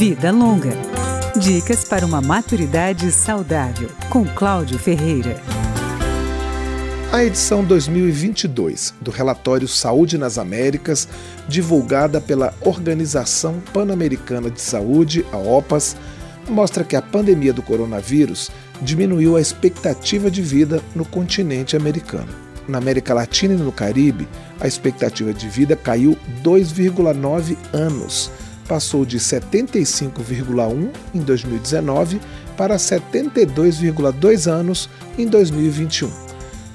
Vida Longa. Dicas para uma maturidade saudável, com Cláudio Ferreira. A edição 2022 do relatório Saúde nas Américas, divulgada pela Organização Pan-Americana de Saúde, a OPAS, mostra que a pandemia do coronavírus diminuiu a expectativa de vida no continente americano. Na América Latina e no Caribe, a expectativa de vida caiu 2,9 anos, passou de 75,1 em 2019 para 72,2 anos em 2021.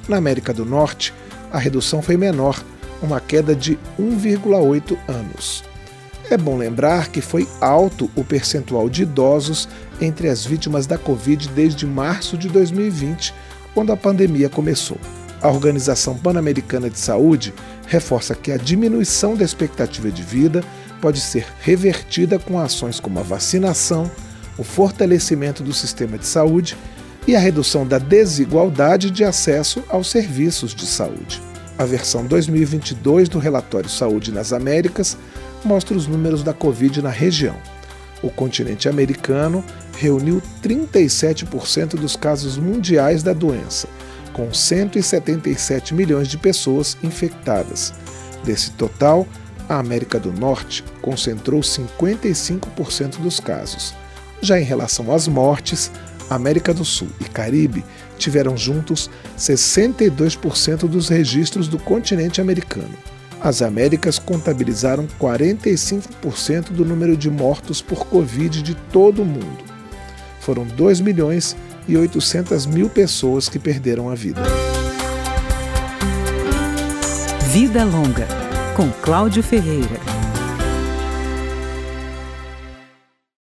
Na América do Norte, a redução foi menor, uma queda de 1,8 anos. É bom lembrar que foi alto o percentual de idosos entre as vítimas da Covid desde março de 2020, quando a pandemia começou. A Organização Pan-Americana de Saúde reforça que a diminuição da expectativa de vida pode ser revertida com ações como a vacinação, o fortalecimento do sistema de saúde e a redução da desigualdade de acesso aos serviços de saúde. A versão 2022 do relatório Saúde nas Américas mostra os números da Covid na região. O continente americano reuniu 37% dos casos mundiais da doença, com 177 milhões de pessoas infectadas. Desse total, a América do Norte concentrou 55% dos casos. Já em relação às mortes, América do Sul e Caribe tiveram juntos 62% dos registros do continente americano. As Américas contabilizaram 45% do número de mortos por Covid de todo o mundo. Foram 2 milhões e 800 mil pessoas que perderam a vida. Vida Longa, com Cláudio Ferreira.